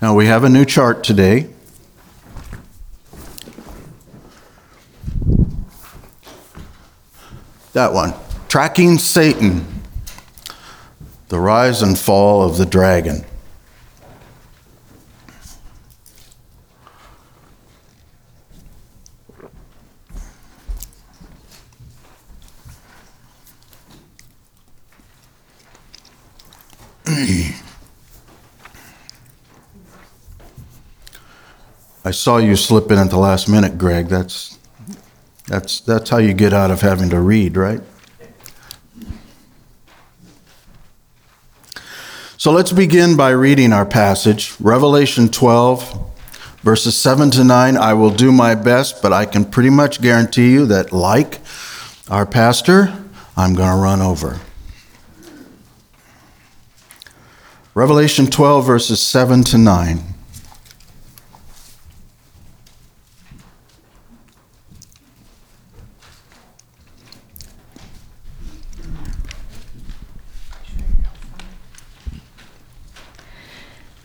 Now we have a new chart today. That one. Tracking Satan. The rise and fall of the dragon. I saw you slip in at the last minute, Greg. That's that's that's how you get out of having to read, right? So let's begin by reading our passage, Revelation 12, verses 7 to 9. I will do my best, but I can pretty much guarantee you that, like our pastor, I'm going to run over. Revelation 12, verses 7 to 9.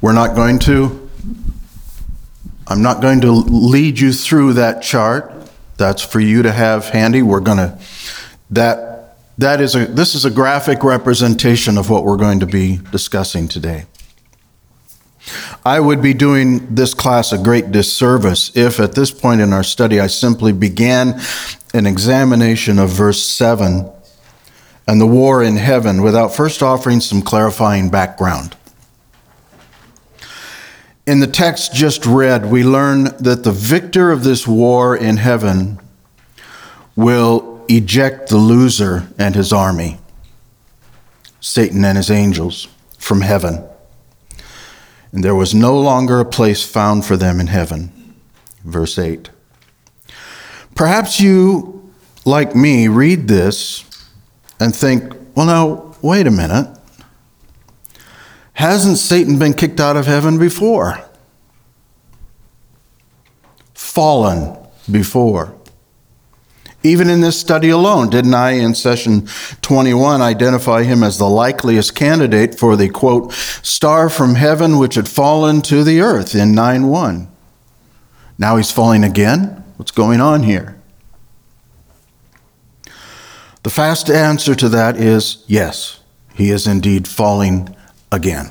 we're not going to, I'm not going to lead you through that chart. That's for you to have handy. We're going to, that, that is a, this is a graphic representation of what we're going to be discussing today. I would be doing this class a great disservice if at this point in our study I simply began an examination of verse 7 and the war in heaven without first offering some clarifying background. In the text just read, we learn that the victor of this war in heaven will eject the loser and his army, Satan and his angels, from heaven. And there was no longer a place found for them in heaven. Verse 8. Perhaps you, like me, read this and think, well, now, wait a minute. Hasn't Satan been kicked out of heaven before? Fallen before. Even in this study alone, didn't I, in session 21, identify him as the likeliest candidate for the quote, star from heaven which had fallen to the earth in 9 1? Now he's falling again? What's going on here? The fast answer to that is yes, he is indeed falling again.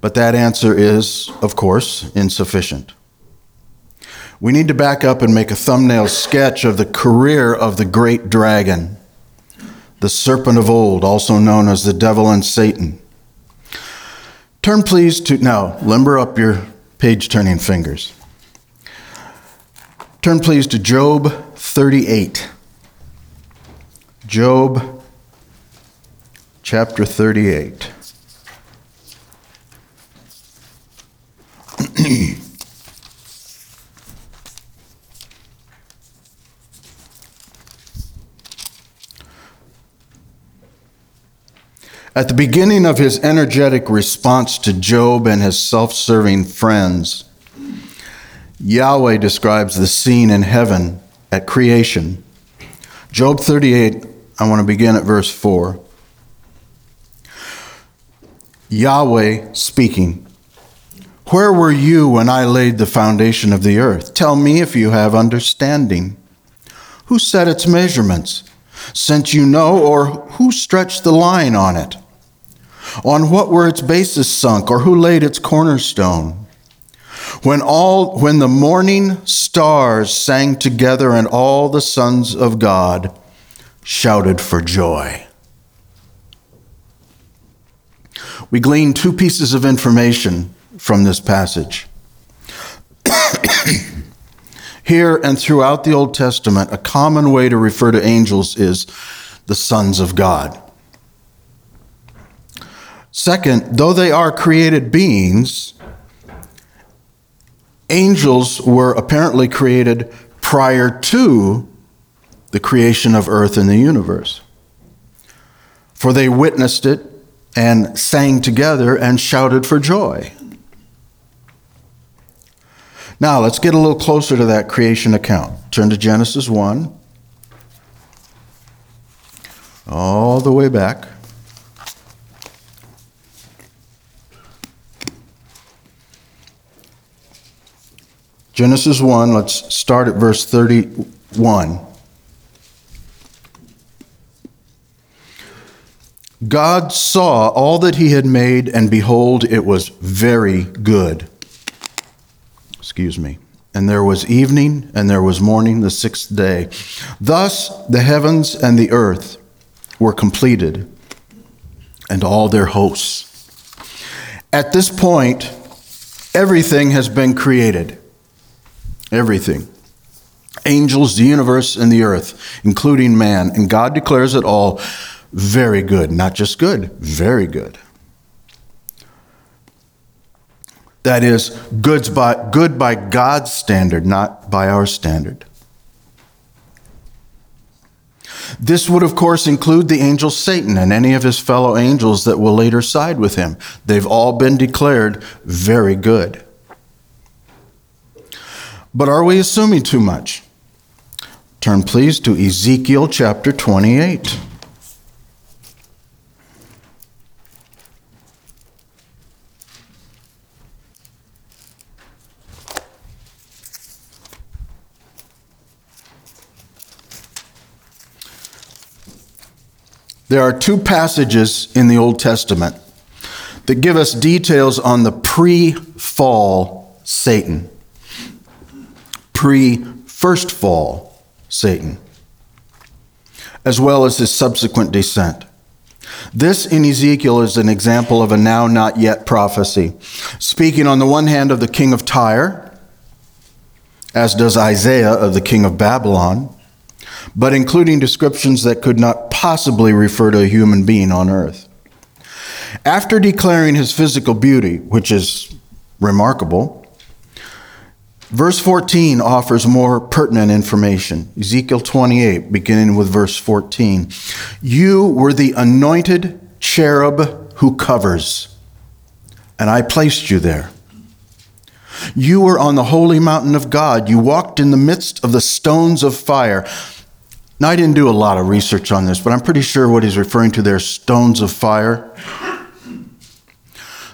But that answer is, of course, insufficient. We need to back up and make a thumbnail sketch of the career of the great dragon, the serpent of old, also known as the devil and Satan. Turn please to, now, limber up your page turning fingers. Turn please to Job 38. Job chapter 38. At the beginning of his energetic response to Job and his self serving friends, Yahweh describes the scene in heaven at creation. Job 38, I want to begin at verse 4. Yahweh speaking. Where were you when I laid the foundation of the earth? Tell me if you have understanding. Who set its measurements? Since you know, or who stretched the line on it? On what were its bases sunk, or who laid its cornerstone? When all when the morning stars sang together and all the sons of God shouted for joy. We glean two pieces of information from this passage. Here and throughout the Old Testament, a common way to refer to angels is the sons of God. Second, though they are created beings, angels were apparently created prior to the creation of earth and the universe. For they witnessed it and sang together and shouted for joy. Now, let's get a little closer to that creation account. Turn to Genesis 1, all the way back. Genesis 1, let's start at verse 31. God saw all that he had made, and behold, it was very good. Excuse me. And there was evening, and there was morning the sixth day. Thus the heavens and the earth were completed, and all their hosts. At this point, everything has been created. Everything. Angels, the universe, and the earth, including man. And God declares it all very good. Not just good, very good. That is, goods by, good by God's standard, not by our standard. This would, of course, include the angel Satan and any of his fellow angels that will later side with him. They've all been declared very good. But are we assuming too much? Turn, please, to Ezekiel chapter 28. There are two passages in the Old Testament that give us details on the pre fall Satan, pre first fall Satan, as well as his subsequent descent. This in Ezekiel is an example of a now not yet prophecy, speaking on the one hand of the king of Tyre, as does Isaiah of the king of Babylon but including descriptions that could not possibly refer to a human being on earth. After declaring his physical beauty, which is remarkable, verse 14 offers more pertinent information. Ezekiel 28, beginning with verse 14. You were the anointed cherub who covers, and I placed you there. You were on the holy mountain of God. You walked in the midst of the stones of fire. Now, I didn't do a lot of research on this, but I'm pretty sure what he's referring to there stones of fire.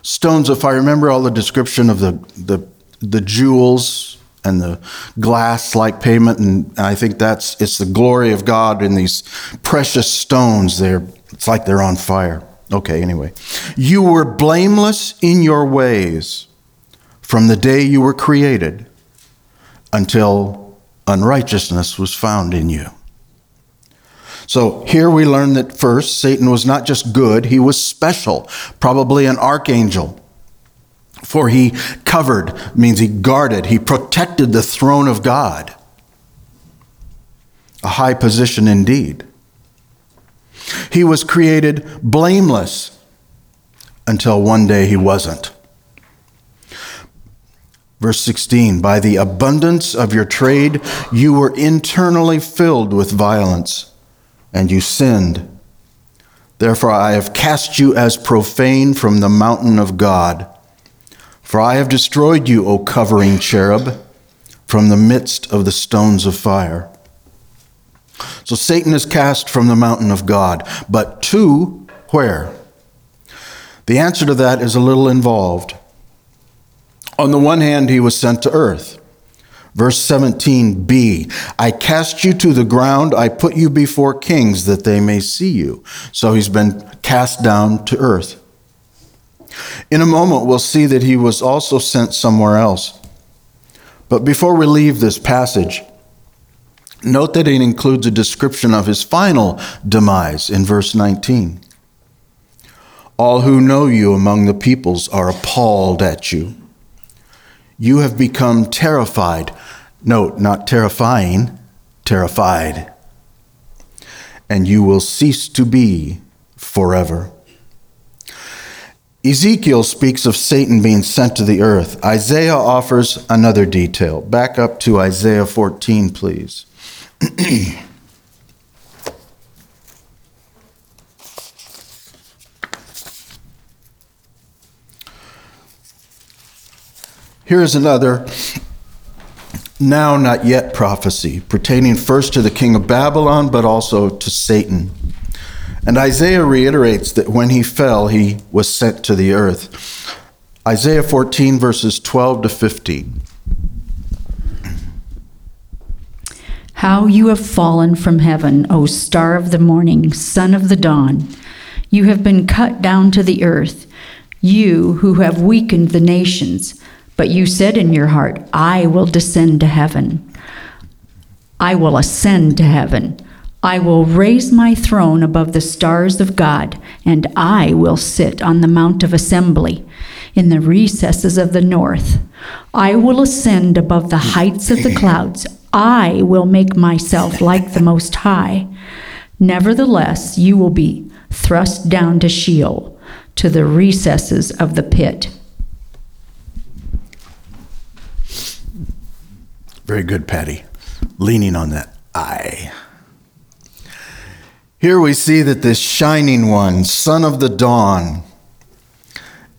Stones of fire. Remember all the description of the, the, the jewels and the glass like pavement? And I think that's it's the glory of God in these precious stones. They're, it's like they're on fire. Okay, anyway. You were blameless in your ways from the day you were created until unrighteousness was found in you. So here we learn that first, Satan was not just good, he was special, probably an archangel. For he covered, means he guarded, he protected the throne of God. A high position indeed. He was created blameless until one day he wasn't. Verse 16 By the abundance of your trade, you were internally filled with violence and you sinned. Therefore, I have cast you as profane from the mountain of God. For I have destroyed you, O covering cherub, from the midst of the stones of fire. So Satan is cast from the mountain of God. But to where? The answer to that is a little involved. On the one hand, he was sent to earth. Verse 17b I cast you to the ground, I put you before kings that they may see you. So he's been cast down to earth. In a moment, we'll see that he was also sent somewhere else. But before we leave this passage, note that it includes a description of his final demise in verse 19. All who know you among the peoples are appalled at you. You have become terrified Note, not terrifying, terrified. And you will cease to be forever. Ezekiel speaks of Satan being sent to the earth. Isaiah offers another detail. Back up to Isaiah 14, please. Here is another now not yet prophecy pertaining first to the king of Babylon, but also to Satan. And Isaiah reiterates that when he fell, he was sent to the earth. Isaiah 14, verses 12 to 15. How you have fallen from heaven, O star of the morning, son of the dawn. You have been cut down to the earth, you who have weakened the nations. But you said in your heart, I will descend to heaven. I will ascend to heaven. I will raise my throne above the stars of God, and I will sit on the Mount of Assembly in the recesses of the north. I will ascend above the heights of the clouds. I will make myself like the Most High. Nevertheless, you will be thrust down to Sheol, to the recesses of the pit. Very good, Patty. Leaning on that I. Here we see that this shining one, son of the dawn,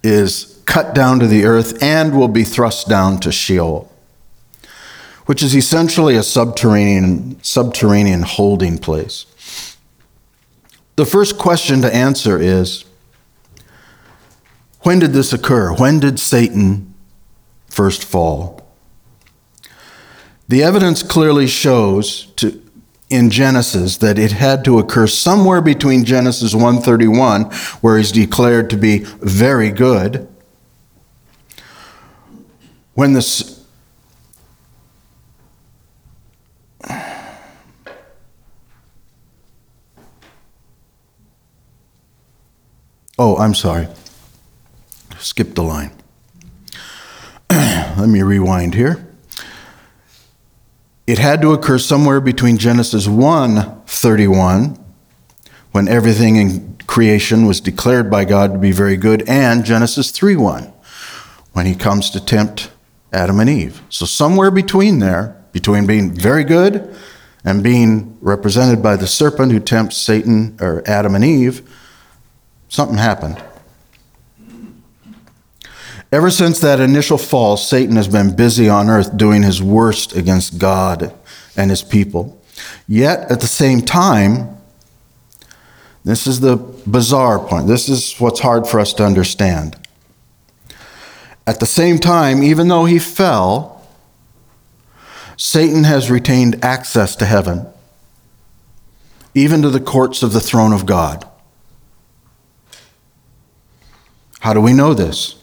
is cut down to the earth and will be thrust down to Sheol, which is essentially a subterranean, subterranean holding place. The first question to answer is when did this occur? When did Satan first fall? The evidence clearly shows to, in Genesis that it had to occur somewhere between Genesis 131, where he's declared to be very good, when this Oh, I'm sorry. Skip the line. Let me rewind here. It had to occur somewhere between Genesis 1 31, when everything in creation was declared by God to be very good, and Genesis 3 1, when he comes to tempt Adam and Eve. So, somewhere between there, between being very good and being represented by the serpent who tempts Satan or Adam and Eve, something happened. Ever since that initial fall, Satan has been busy on earth doing his worst against God and his people. Yet, at the same time, this is the bizarre point. This is what's hard for us to understand. At the same time, even though he fell, Satan has retained access to heaven, even to the courts of the throne of God. How do we know this?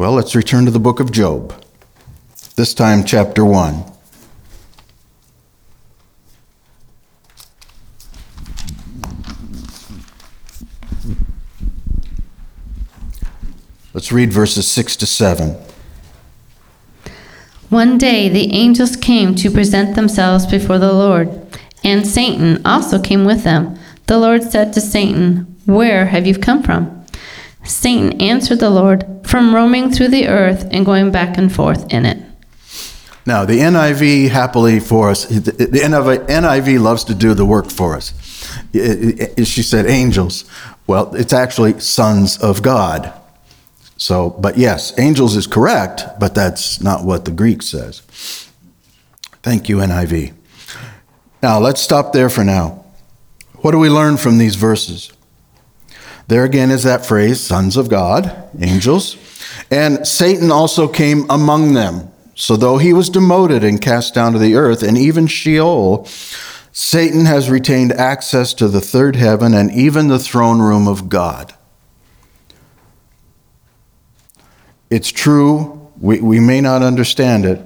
Well, let's return to the book of Job, this time, chapter 1. Let's read verses 6 to 7. One day the angels came to present themselves before the Lord, and Satan also came with them. The Lord said to Satan, Where have you come from? Satan answered the Lord, From roaming through the earth and going back and forth in it. Now, the NIV happily for us, the NIV loves to do the work for us. She said angels. Well, it's actually sons of God. So, but yes, angels is correct, but that's not what the Greek says. Thank you, NIV. Now, let's stop there for now. What do we learn from these verses? There again is that phrase, sons of God, angels. And Satan also came among them. So though he was demoted and cast down to the earth, and even Sheol, Satan has retained access to the third heaven and even the throne room of God. It's true, we, we may not understand it,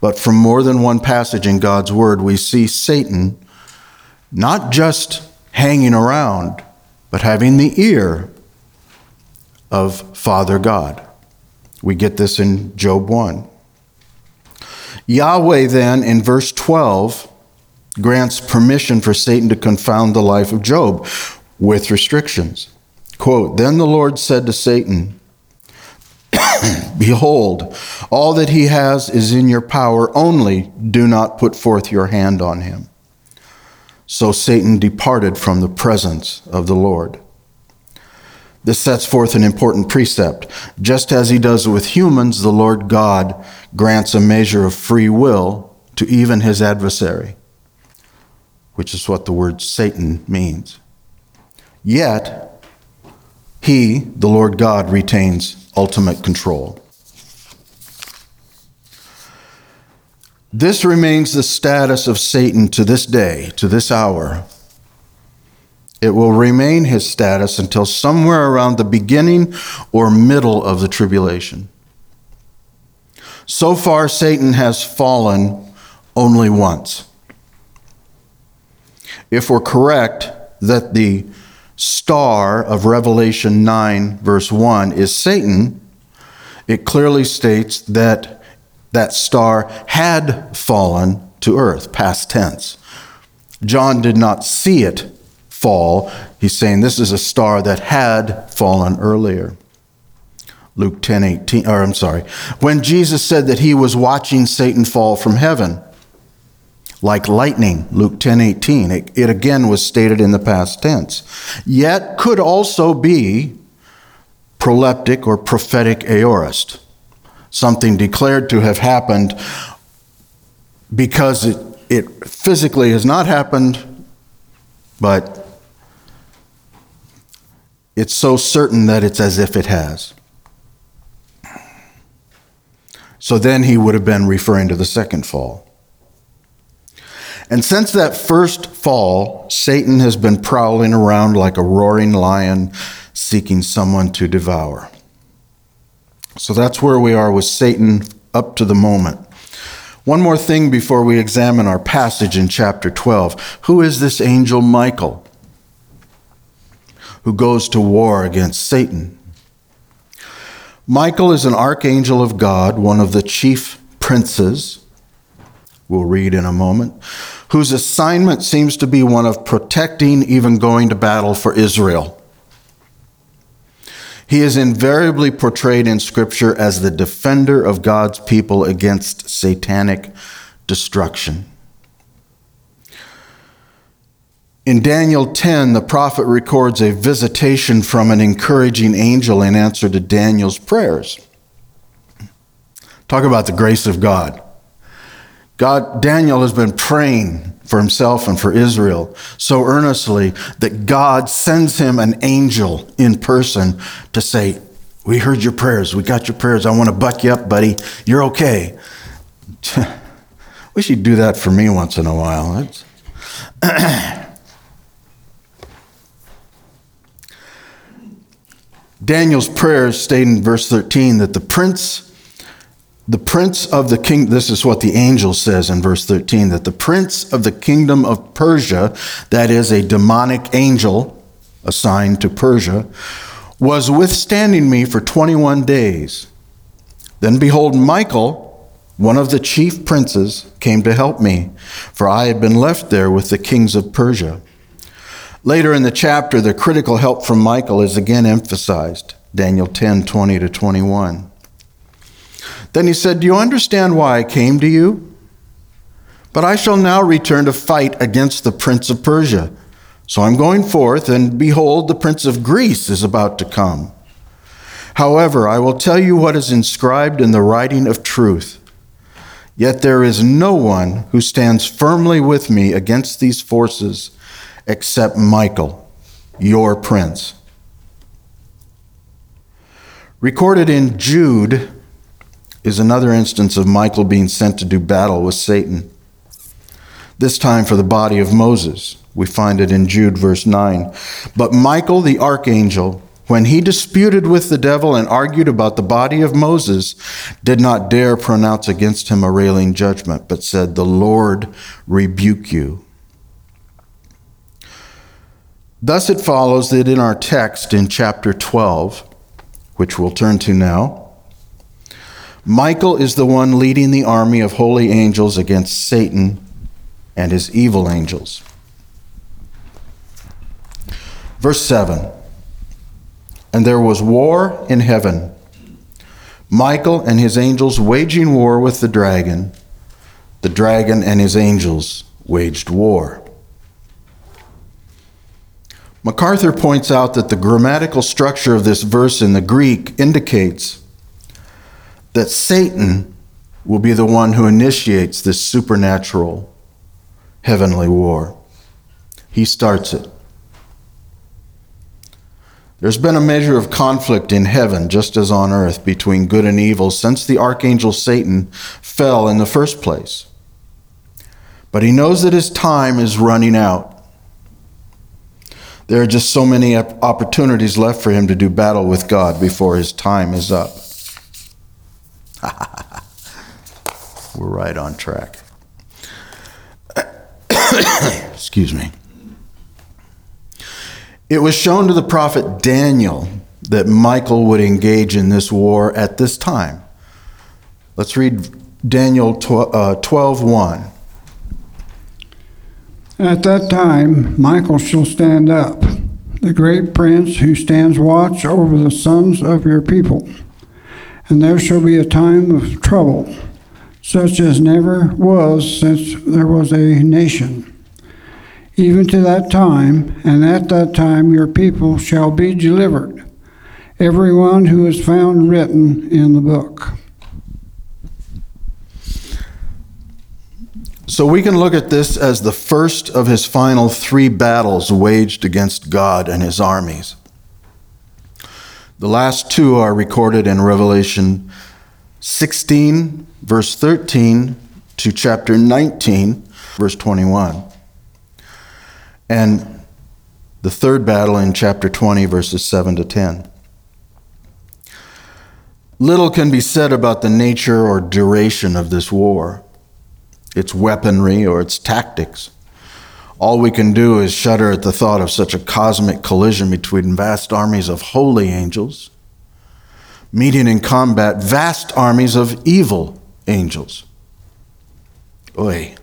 but from more than one passage in God's Word, we see Satan not just hanging around, but having the ear of Father God. We get this in Job 1. Yahweh then, in verse 12, grants permission for Satan to confound the life of Job with restrictions. Quote Then the Lord said to Satan, Behold, all that he has is in your power, only do not put forth your hand on him. So Satan departed from the presence of the Lord. This sets forth an important precept. Just as he does with humans, the Lord God grants a measure of free will to even his adversary, which is what the word Satan means. Yet, he, the Lord God, retains ultimate control. This remains the status of Satan to this day, to this hour. It will remain his status until somewhere around the beginning or middle of the tribulation. So far, Satan has fallen only once. If we're correct that the star of Revelation 9, verse 1, is Satan, it clearly states that that star had fallen to earth, past tense. John did not see it fall. He's saying this is a star that had fallen earlier. Luke 10 18, or I'm sorry, when Jesus said that he was watching Satan fall from heaven like lightning, Luke 10 18, it, it again was stated in the past tense. Yet could also be proleptic or prophetic aorist, something declared to have happened because it, it physically has not happened, but it's so certain that it's as if it has. So then he would have been referring to the second fall. And since that first fall, Satan has been prowling around like a roaring lion seeking someone to devour. So that's where we are with Satan up to the moment. One more thing before we examine our passage in chapter 12. Who is this angel Michael? who goes to war against Satan. Michael is an archangel of God, one of the chief princes, we'll read in a moment, whose assignment seems to be one of protecting, even going to battle for Israel. He is invariably portrayed in Scripture as the defender of God's people against satanic destruction. In Daniel 10, the prophet records a visitation from an encouraging angel in answer to Daniel's prayers. Talk about the grace of God. God, Daniel has been praying for himself and for Israel so earnestly that God sends him an angel in person to say, We heard your prayers. We got your prayers. I want to buck you up, buddy. You're okay. Wish he'd do that for me once in a while. Daniel's prayers state in verse 13 that the prince the prince of the king this is what the angel says in verse 13 that the prince of the kingdom of Persia that is a demonic angel assigned to Persia was withstanding me for 21 days. Then behold Michael one of the chief princes came to help me for I had been left there with the kings of Persia. Later in the chapter, the critical help from Michael is again emphasized. Daniel 10 20 to 21. Then he said, Do you understand why I came to you? But I shall now return to fight against the prince of Persia. So I'm going forth, and behold, the prince of Greece is about to come. However, I will tell you what is inscribed in the writing of truth. Yet there is no one who stands firmly with me against these forces except Michael, your prince. Recorded in Jude is another instance of Michael being sent to do battle with Satan. This time for the body of Moses. We find it in Jude, verse 9. But Michael the archangel, when he disputed with the devil and argued about the body of Moses, did not dare pronounce against him a railing judgment, but said, The Lord rebuke you. Thus it follows that in our text in chapter 12, which we'll turn to now, Michael is the one leading the army of holy angels against Satan and his evil angels. Verse 7 And there was war in heaven. Michael and his angels waging war with the dragon. The dragon and his angels waged war. MacArthur points out that the grammatical structure of this verse in the Greek indicates that Satan will be the one who initiates this supernatural heavenly war. He starts it. There's been a measure of conflict in heaven, just as on earth, between good and evil since the archangel Satan fell in the first place. But he knows that his time is running out. There are just so many opportunities left for him to do battle with God before his time is up. We're right on track. Excuse me. It was shown to the prophet Daniel that Michael would engage in this war at this time. Let's read Daniel 12, uh, 12 1. At that time, Michael shall stand up, the great prince who stands watch over the sons of your people. And there shall be a time of trouble, such as never was since there was a nation. Even to that time, and at that time your people shall be delivered, everyone who is found written in the book. So we can look at this as the first of his final three battles waged against God and his armies. The last two are recorded in Revelation 16, verse 13, to chapter 19, verse 21. And the third battle in chapter 20, verses 7 to 10. Little can be said about the nature or duration of this war its weaponry, or its tactics. All we can do is shudder at the thought of such a cosmic collision between vast armies of holy angels meeting in combat vast armies of evil angels. Oy.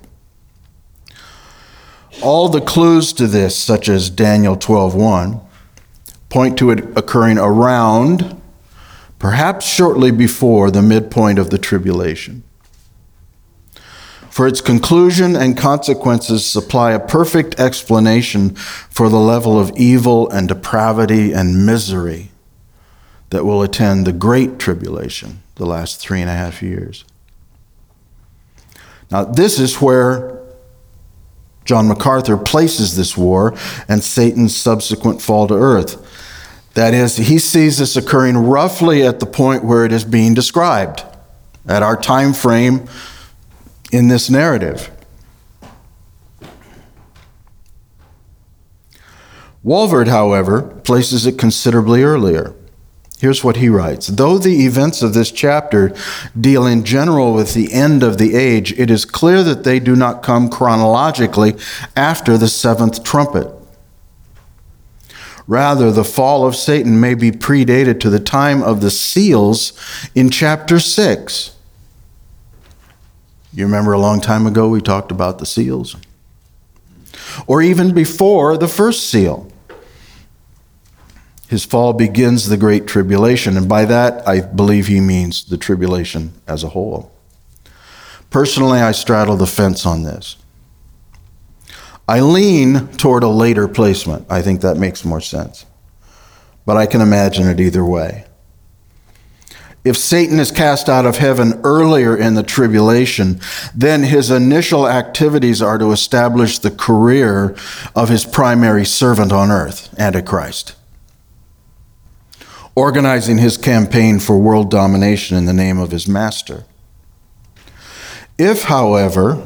All the clues to this, such as Daniel 12:1, point to it occurring around, perhaps shortly before the midpoint of the tribulation for its conclusion and consequences supply a perfect explanation for the level of evil and depravity and misery that will attend the great tribulation, the last three and a half years. Now, this is where John MacArthur places this war and Satan's subsequent fall to earth. That is, he sees this occurring roughly at the point where it is being described, at our time frame in this narrative. Walvoord, however, places it considerably earlier. Here's what he writes Though the events of this chapter deal in general with the end of the age, it is clear that they do not come chronologically after the seventh trumpet. Rather, the fall of Satan may be predated to the time of the seals in chapter 6. You remember a long time ago we talked about the seals? Or even before the first seal. His fall begins the Great Tribulation, and by that I believe he means the tribulation as a whole. Personally, I straddle the fence on this. I lean toward a later placement. I think that makes more sense. But I can imagine it either way. If Satan is cast out of heaven earlier in the tribulation, then his initial activities are to establish the career of his primary servant on earth, Antichrist, organizing his campaign for world domination in the name of his master. If, however,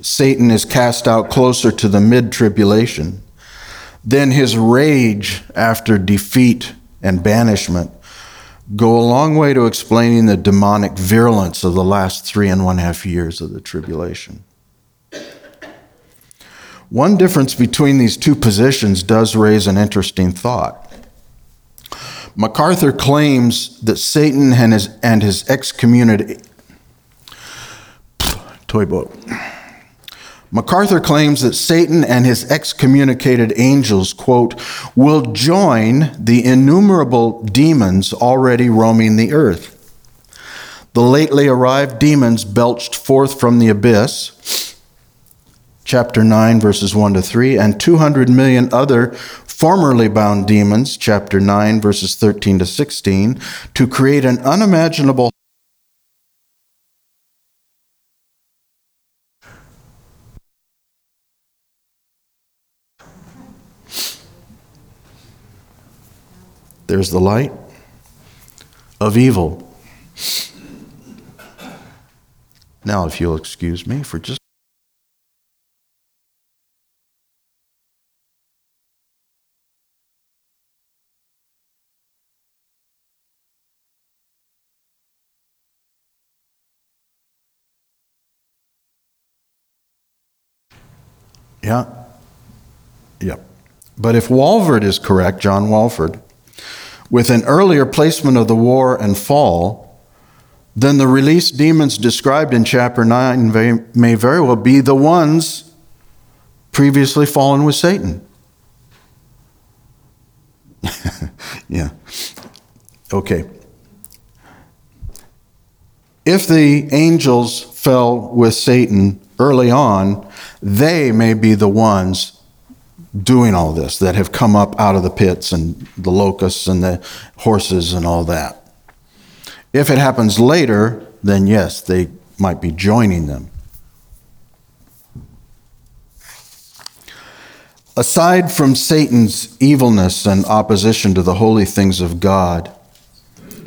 Satan is cast out closer to the mid tribulation, then his rage after defeat and banishment go a long way to explaining the demonic virulence of the last three and one half years of the tribulation. One difference between these two positions does raise an interesting thought. MacArthur claims that Satan and his, and his excommunity toy boat. MacArthur claims that Satan and his excommunicated angels, quote, will join the innumerable demons already roaming the earth. The lately arrived demons belched forth from the abyss, chapter 9, verses 1 to 3, and 200 million other formerly bound demons, chapter 9, verses 13 to 16, to create an unimaginable There's the light of evil. Now, if you'll excuse me for just Yeah. Yep. But if Walvoord is correct, John Walvoord, with an earlier placement of the war and fall, then the released demons described in chapter 9 may very well be the ones previously fallen with Satan. yeah. Okay. If the angels fell with Satan early on, they may be the ones doing all this that have come up out of the pits and the locusts and the horses and all that. If it happens later, then yes, they might be joining them. Aside from Satan's evilness and opposition to the holy things of God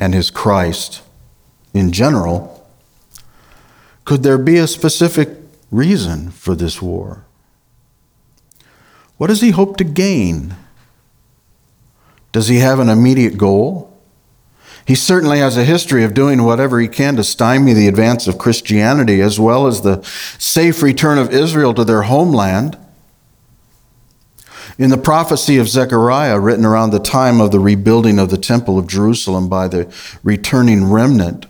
and his Christ in general, could there be a specific reason for this war? What does he hope to gain? Does he have an immediate goal? He certainly has a history of doing whatever he can to stymie the advance of Christianity as well as the safe return of Israel to their homeland. In the prophecy of Zechariah, written around the time of the rebuilding of the Temple of Jerusalem by the returning remnant,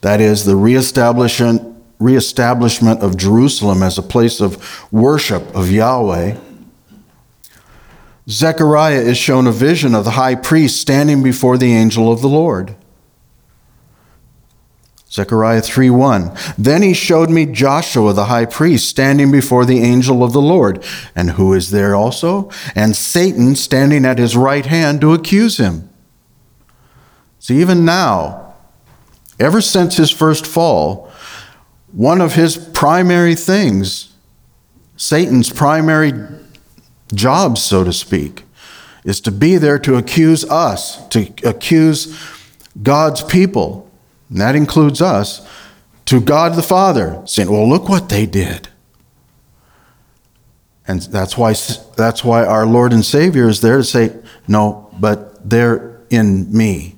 that is, the reestablishment reestablishment of Jerusalem as a place of worship of Yahweh, Zechariah is shown a vision of the high priest standing before the angel of the Lord. Zechariah 3:1 Then he showed me Joshua the high priest standing before the angel of the Lord and who is there also and Satan standing at his right hand to accuse him. See even now ever since his first fall one of his primary things, Satan's primary job, so to speak, is to be there to accuse us, to accuse God's people, and that includes us, to God the Father, saying, Well, look what they did. And that's why, that's why our Lord and Savior is there to say, No, but they're in me.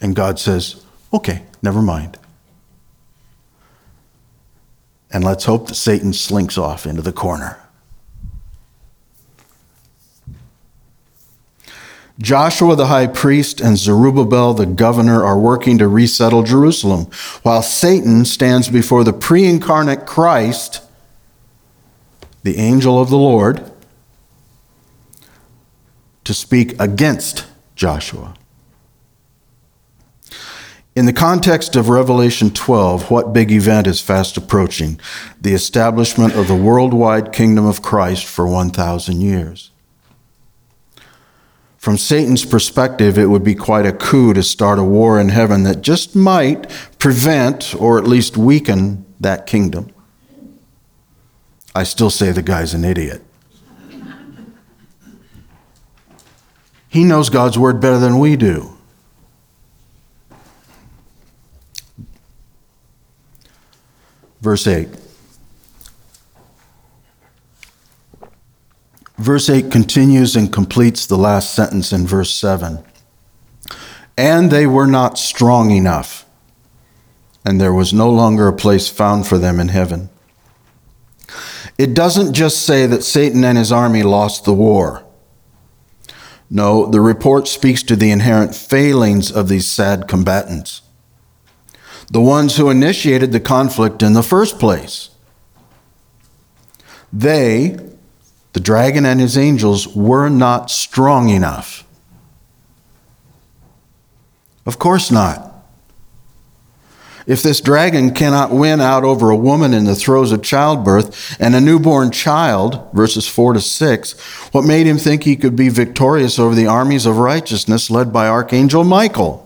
And God says, Okay, never mind. And let's hope that Satan slinks off into the corner. Joshua the high priest and Zerubbabel the governor are working to resettle Jerusalem, while Satan stands before the pre incarnate Christ, the angel of the Lord, to speak against Joshua. In the context of Revelation 12, what big event is fast approaching? The establishment of the worldwide kingdom of Christ for 1,000 years. From Satan's perspective, it would be quite a coup to start a war in heaven that just might prevent or at least weaken that kingdom. I still say the guy's an idiot. He knows God's word better than we do. Verse 8. Verse 8 continues and completes the last sentence in verse 7. And they were not strong enough, and there was no longer a place found for them in heaven. It doesn't just say that Satan and his army lost the war. No, the report speaks to the inherent failings of these sad combatants the ones who initiated the conflict in the first place. They, the dragon and his angels, were not strong enough. Of course not. If this dragon cannot win out over a woman in the throes of childbirth and a newborn child, verses 4 to 6, what made him think he could be victorious over the armies of righteousness led by Archangel Michael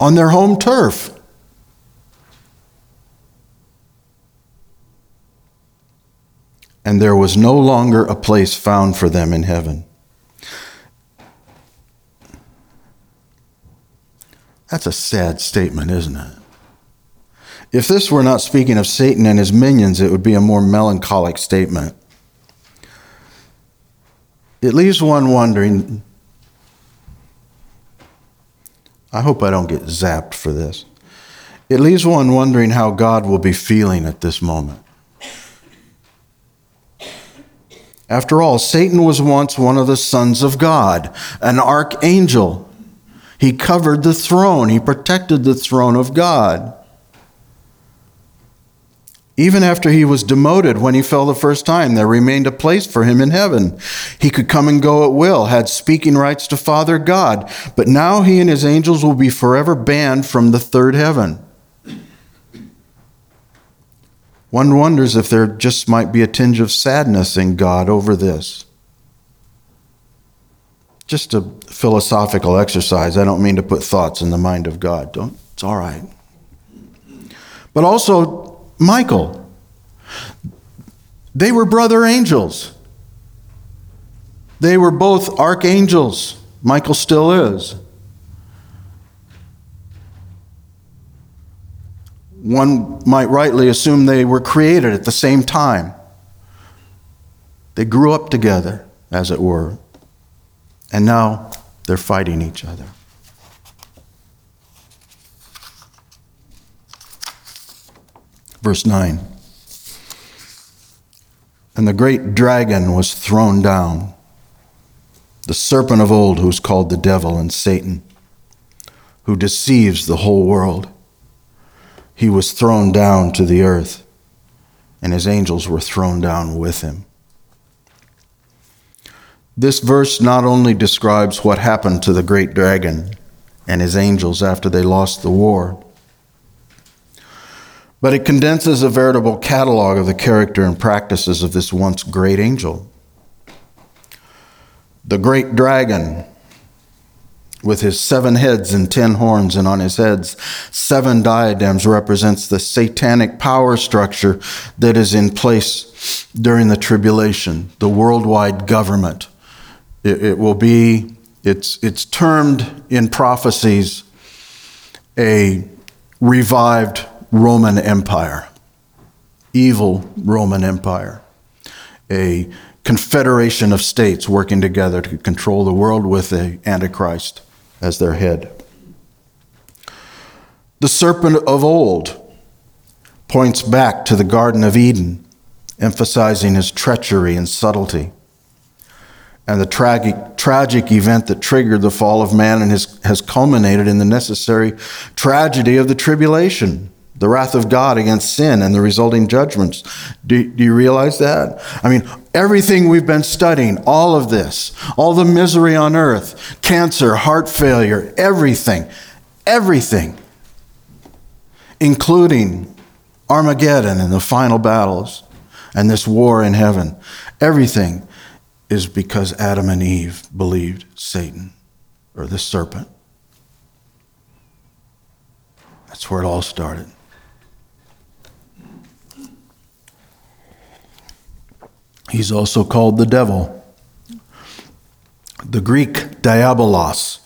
on their home turf? And there was no longer a place found for them in heaven. That's a sad statement, isn't it? If this were not speaking of Satan and his minions, it would be a more melancholic statement. It leaves one wondering. I hope I don't get zapped for this. It leaves one wondering how God will be feeling at this moment. After all, Satan was once one of the sons of God, an archangel. He covered the throne, he protected the throne of God. Even after he was demoted when he fell the first time, there remained a place for him in heaven. He could come and go at will, had speaking rights to Father God, but now he and his angels will be forever banned from the third heaven. One wonders if there just might be a tinge of sadness in God over this. Just a philosophical exercise. I don't mean to put thoughts in the mind of God. Don't, it's all right. But also, Michael. They were brother angels. They were both archangels. Michael still is. One might rightly assume they were created at the same time. They grew up together, as it were. And now they're fighting each other. Verse 9 And the great dragon was thrown down, the serpent of old who is called the devil and Satan, who deceives the whole world. He was thrown down to the earth, and his angels were thrown down with him. This verse not only describes what happened to the great dragon and his angels after they lost the war, but it condenses a veritable catalog of the character and practices of this once great angel. The great dragon, with his seven heads and ten horns, and on his heads seven diadems, represents the satanic power structure that is in place during the tribulation, the worldwide government. It, it will be, it's, it's termed in prophecies a revived Roman Empire, evil Roman Empire, a confederation of states working together to control the world with the Antichrist as their head. The serpent of old points back to the Garden of Eden, emphasizing his treachery and subtlety. And the tragic, tragic event that triggered the fall of man and has, has culminated in the necessary tragedy of the tribulation the wrath of God against sin and the resulting judgments. Do, do, you realize that? I mean, everything we've been studying, all of this, all the misery on earth, cancer, heart failure, everything, everything, including Armageddon and the final battles and this war in heaven, everything is because Adam and Eve believed Satan or the serpent. That's where it all started. He's also called the devil. The Greek diabolos,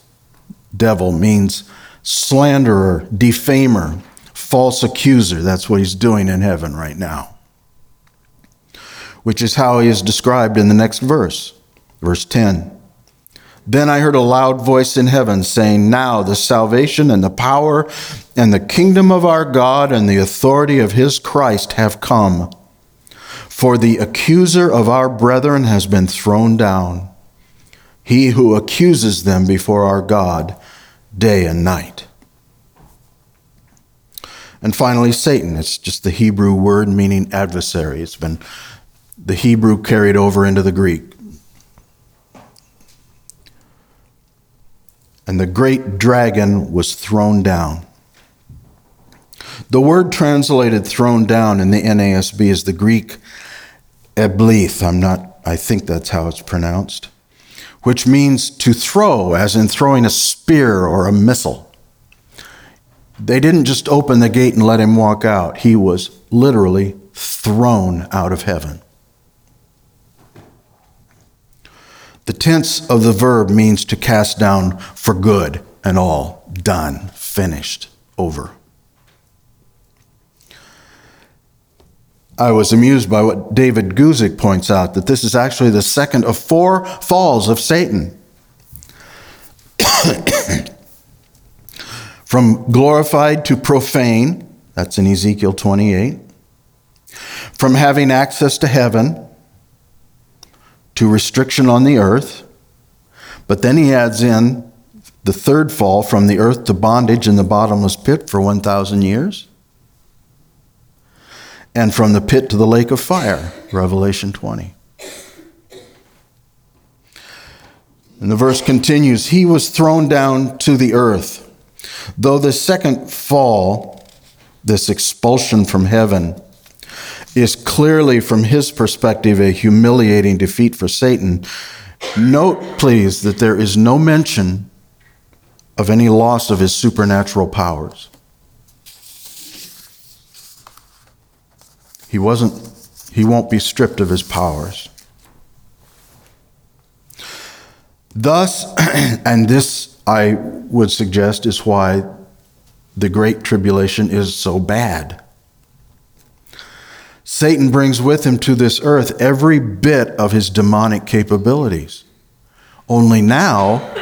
devil, means slanderer, defamer, false accuser. That's what he's doing in heaven right now, which is how he is described in the next verse, verse 10. Then I heard a loud voice in heaven saying, Now the salvation and the power and the kingdom of our God and the authority of his Christ have come. For the accuser of our brethren has been thrown down, he who accuses them before our God day and night. And finally, Satan. It's just the Hebrew word meaning adversary. It's been the Hebrew carried over into the Greek. And the great dragon was thrown down. The word translated thrown down in the NASB is the Greek eblith. I'm not, I think that's how it's pronounced, which means to throw, as in throwing a spear or a missile. They didn't just open the gate and let him walk out, he was literally thrown out of heaven. The tense of the verb means to cast down for good and all, done, finished, over. I was amused by what David Guzik points out that this is actually the second of four falls of Satan. From glorified to profane, that's in Ezekiel 28. From having access to heaven to restriction on the earth. But then he adds in the third fall from the earth to bondage in the bottomless pit for 1,000 years. And from the pit to the lake of fire, Revelation 20. And the verse continues He was thrown down to the earth. Though the second fall, this expulsion from heaven, is clearly, from his perspective, a humiliating defeat for Satan, note, please, that there is no mention of any loss of his supernatural powers. He wasn't, he won't be stripped of his powers. Thus, and this I would suggest is why the Great Tribulation is so bad. Satan brings with him to this earth every bit of his demonic capabilities. Only now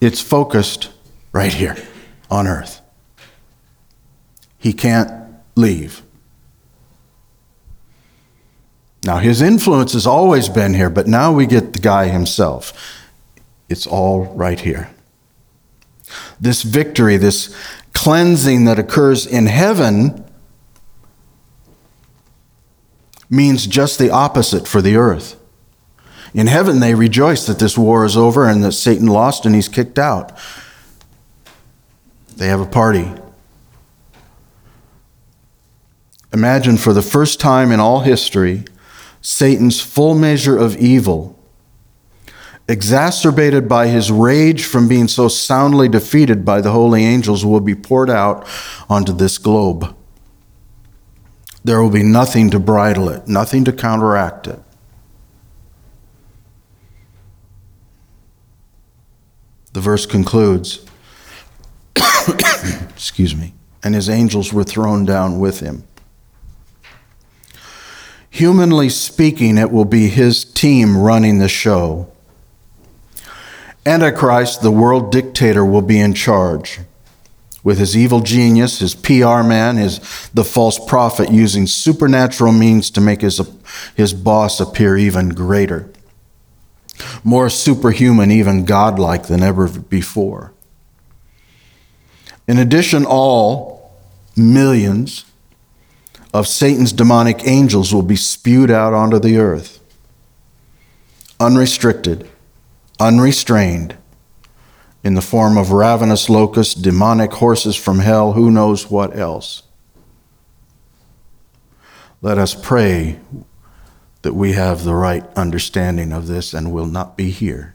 it's focused right here on earth. He can't leave. Now, his influence has always been here, but now we get the guy himself. It's all right here. This victory, this cleansing that occurs in heaven, means just the opposite for the earth. In heaven, they rejoice that this war is over and that Satan lost and he's kicked out. They have a party. Imagine for the first time in all history, Satan's full measure of evil exacerbated by his rage from being so soundly defeated by the holy angels, will be poured out onto this globe. There will be nothing to bridle it, nothing to counteract it. The verse concludes, excuse me, and his angels were thrown down with him. Humanly speaking, it will be his team running the show. Antichrist, the world dictator, will be in charge with his evil genius, his PR man, his the false prophet using supernatural means to make his, his boss appear even greater. More superhuman, even godlike than ever before. In addition, all millions of Satan's demonic angels will be spewed out onto the earth, unrestricted unrestrained, in the form of ravenous locusts, demonic horses from hell, who knows what else. Let us pray that we have the right understanding of this and will not be here.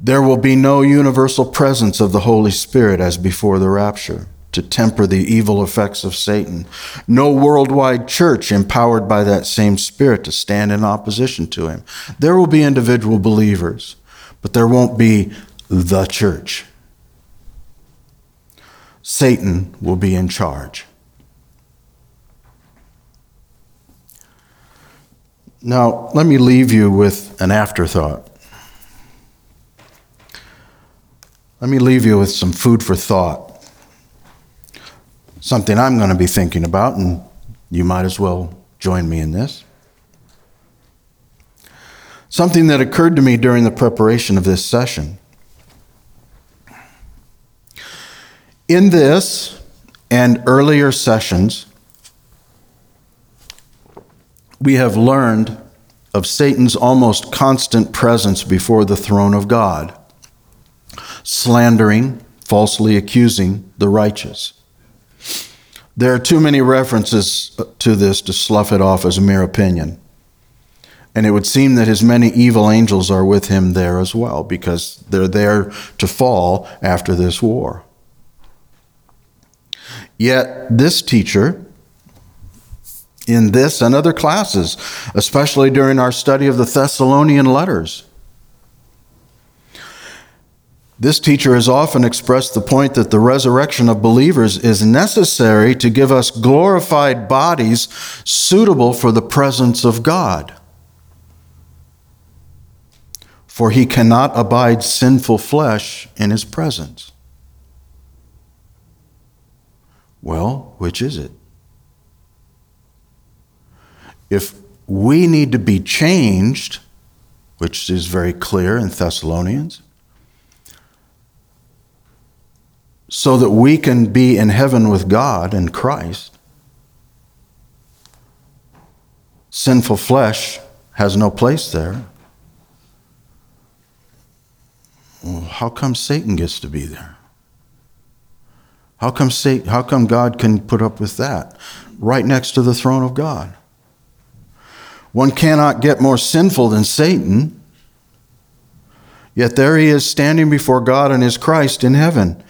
There will be no universal presence of the Holy Spirit as before the rapture to temper the evil effects of Satan. No worldwide church empowered by that same Spirit to stand in opposition to him. There will be individual believers, but there won't be the church. Satan will be in charge. Now, let me leave you with an afterthought. Let me leave you with some food for thought something I'm going to be thinking about, and you might as well join me in this. Something that occurred to me during the preparation of this session. In this and earlier sessions, we have learned of Satan's almost constant presence before the throne of God, slandering, falsely accusing the righteous. There are too many references uh, to this to slough it off as a mere opinion. And it would seem that his many evil angels are with him there as well, because they're there to fall after this war. Yet, this teacher, in this and other classes, especially during our study of the Thessalonian letters, this teacher has often expressed the point that the resurrection of believers is necessary to give us glorified bodies suitable for the presence of God. For he cannot abide sinful flesh in his presence. Well, which is it? If we need to be changed, which is very clear in Thessalonians, so that we can be in heaven with God and Christ. Sinful flesh has no place there. Well, how come Satan gets to be there? How come, Satan, how come God can put up with that right next to the throne of God? One cannot get more sinful than Satan. Yet there he is standing before God and his Christ in heaven.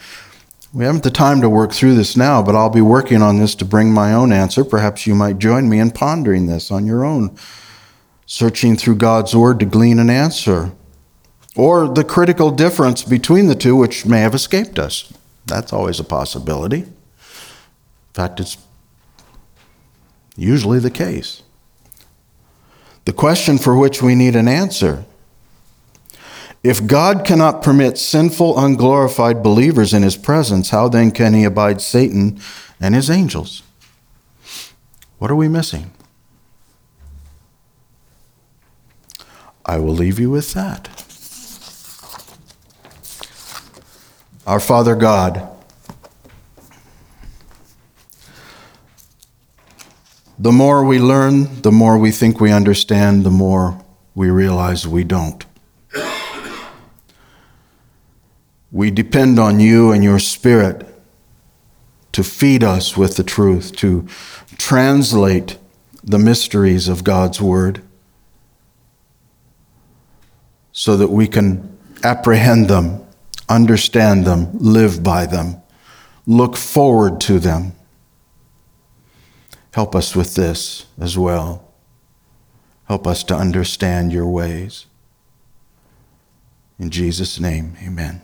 We haven't the time to work through this now, but I'll be working on this to bring my own answer. Perhaps you might join me in pondering this on your own, searching through God's Word to glean an answer, or the critical difference between the two, which may have escaped us. That's always a possibility. In fact, it's usually the case. The question for which we need an answer if God cannot permit sinful, unglorified believers in his presence, how then can he abide Satan and his angels? What are we missing? I will leave you with that. Our Father God, the more we learn, the more we think we understand, the more we realize we don't. We depend on you and your Spirit to feed us with the truth, to translate the mysteries of God's Word so that we can apprehend them, understand them, live by them, look forward to them. Help us with this as well. Help us to understand your ways. In Jesus' name, amen.